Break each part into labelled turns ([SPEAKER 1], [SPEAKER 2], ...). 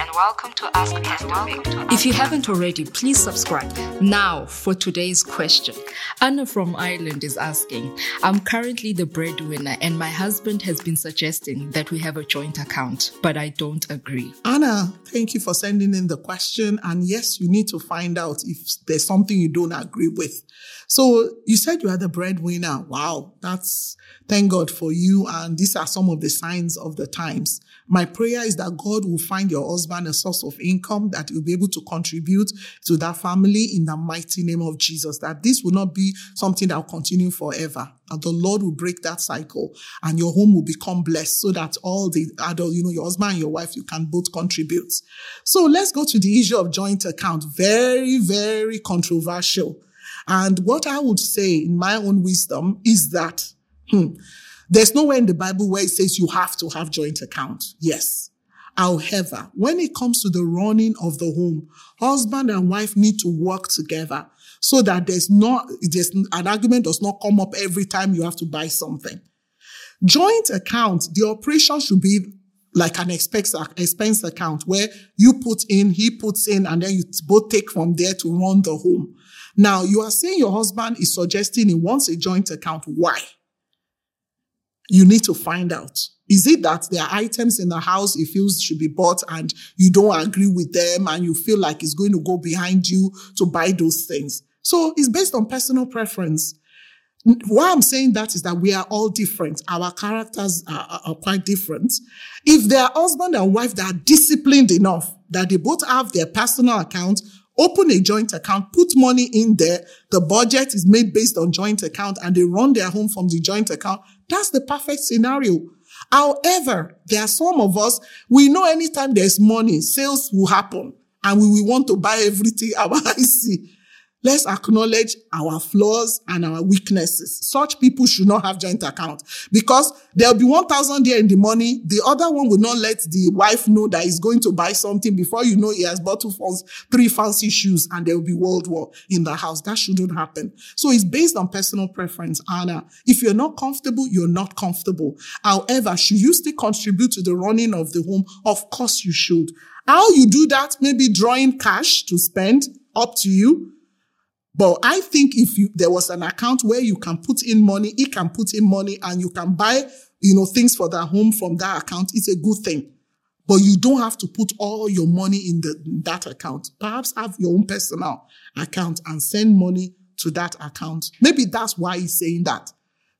[SPEAKER 1] and welcome to Ask Pastor Vic.
[SPEAKER 2] If you haven't already, please subscribe. Now, for today's question. Anna from Ireland is asking I'm currently the breadwinner, and my husband has been suggesting that we have a joint account, but I don't agree.
[SPEAKER 3] Anna, thank you for sending in the question. And yes, you need to find out if there's something you don't agree with. So you said you are the breadwinner. Wow, that's thank God for you. And these are some of the signs of the times. My prayer is that God will find your husband a source of income that you will be able to contribute to that family in the mighty name of Jesus. That this will not be something that will continue forever. And the Lord will break that cycle and your home will become blessed so that all the adult, you know, your husband and your wife, you can both contribute. So let's go to the issue of joint account. Very, very controversial. And what I would say in my own wisdom is that, hmm, there's nowhere in the Bible where it says you have to have joint account. Yes. However, when it comes to the running of the home, husband and wife need to work together so that there's not, there's an argument does not come up every time you have to buy something. Joint account, the operation should be like an expense, expense account where you put in, he puts in, and then you both take from there to run the home. Now, you are saying your husband is suggesting he wants a joint account. Why? You need to find out. Is it that there are items in the house he feels should be bought and you don't agree with them and you feel like it's going to go behind you to buy those things? So it's based on personal preference. Why I'm saying that is that we are all different. Our characters are, are, are quite different. If they are husband and wife that are disciplined enough that they both have their personal account, open a joint account, put money in there. The budget is made based on joint account and they run their home from the joint account. That's the perfect scenario. However, there are some of us, we know anytime there's money, sales will happen and we will want to buy everything our eyes see. Let's acknowledge our flaws and our weaknesses. Such people should not have joint account because there'll be 1,000 there in the money. The other one will not let the wife know that he's going to buy something before you know he has bought two three fancy shoes and there will be world war in the house. That shouldn't happen. So it's based on personal preference, Anna. If you're not comfortable, you're not comfortable. However, should you still contribute to the running of the home? Of course you should. How you do that? Maybe drawing cash to spend up to you but I think if you, there was an account where you can put in money, he can put in money and you can buy, you know, things for that home from that account, it's a good thing. But you don't have to put all your money in, the, that account. Perhaps have your own personal account and send money to that account. Maybe that's why he's saying that.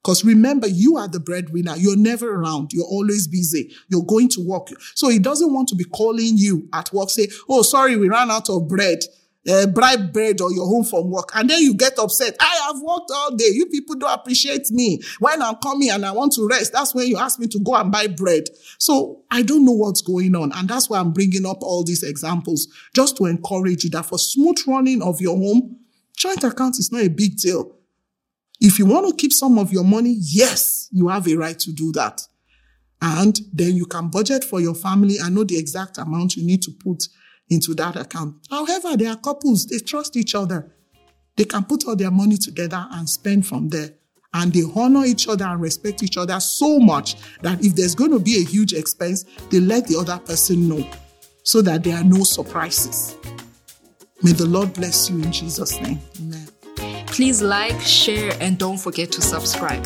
[SPEAKER 3] Because remember, you are the breadwinner. You're never around. You're always busy. You're going to work. So he doesn't want to be calling you at work, say, Oh, sorry, we ran out of bread uh, bribe bread or your home from work and then you get upset. I have worked all day. You people don't appreciate me. When i'm coming and i want to rest that's when you ask me to go and buy bread. So i don't know what's going on and that's why i'm bringing up all these examples just to encourage you that for smooth running of your home joint account is not a big deal. If you want to keep some of your money yes you have a right to do that. And then you can budget for your family. And know the exact amount you need to put into that account. However, there are couples, they trust each other. They can put all their money together and spend from there. And they honor each other and respect each other so much that if there's going to be a huge expense, they let the other person know so that there are no surprises. May the Lord bless you in Jesus' name. Amen.
[SPEAKER 2] Please like, share, and don't forget to subscribe.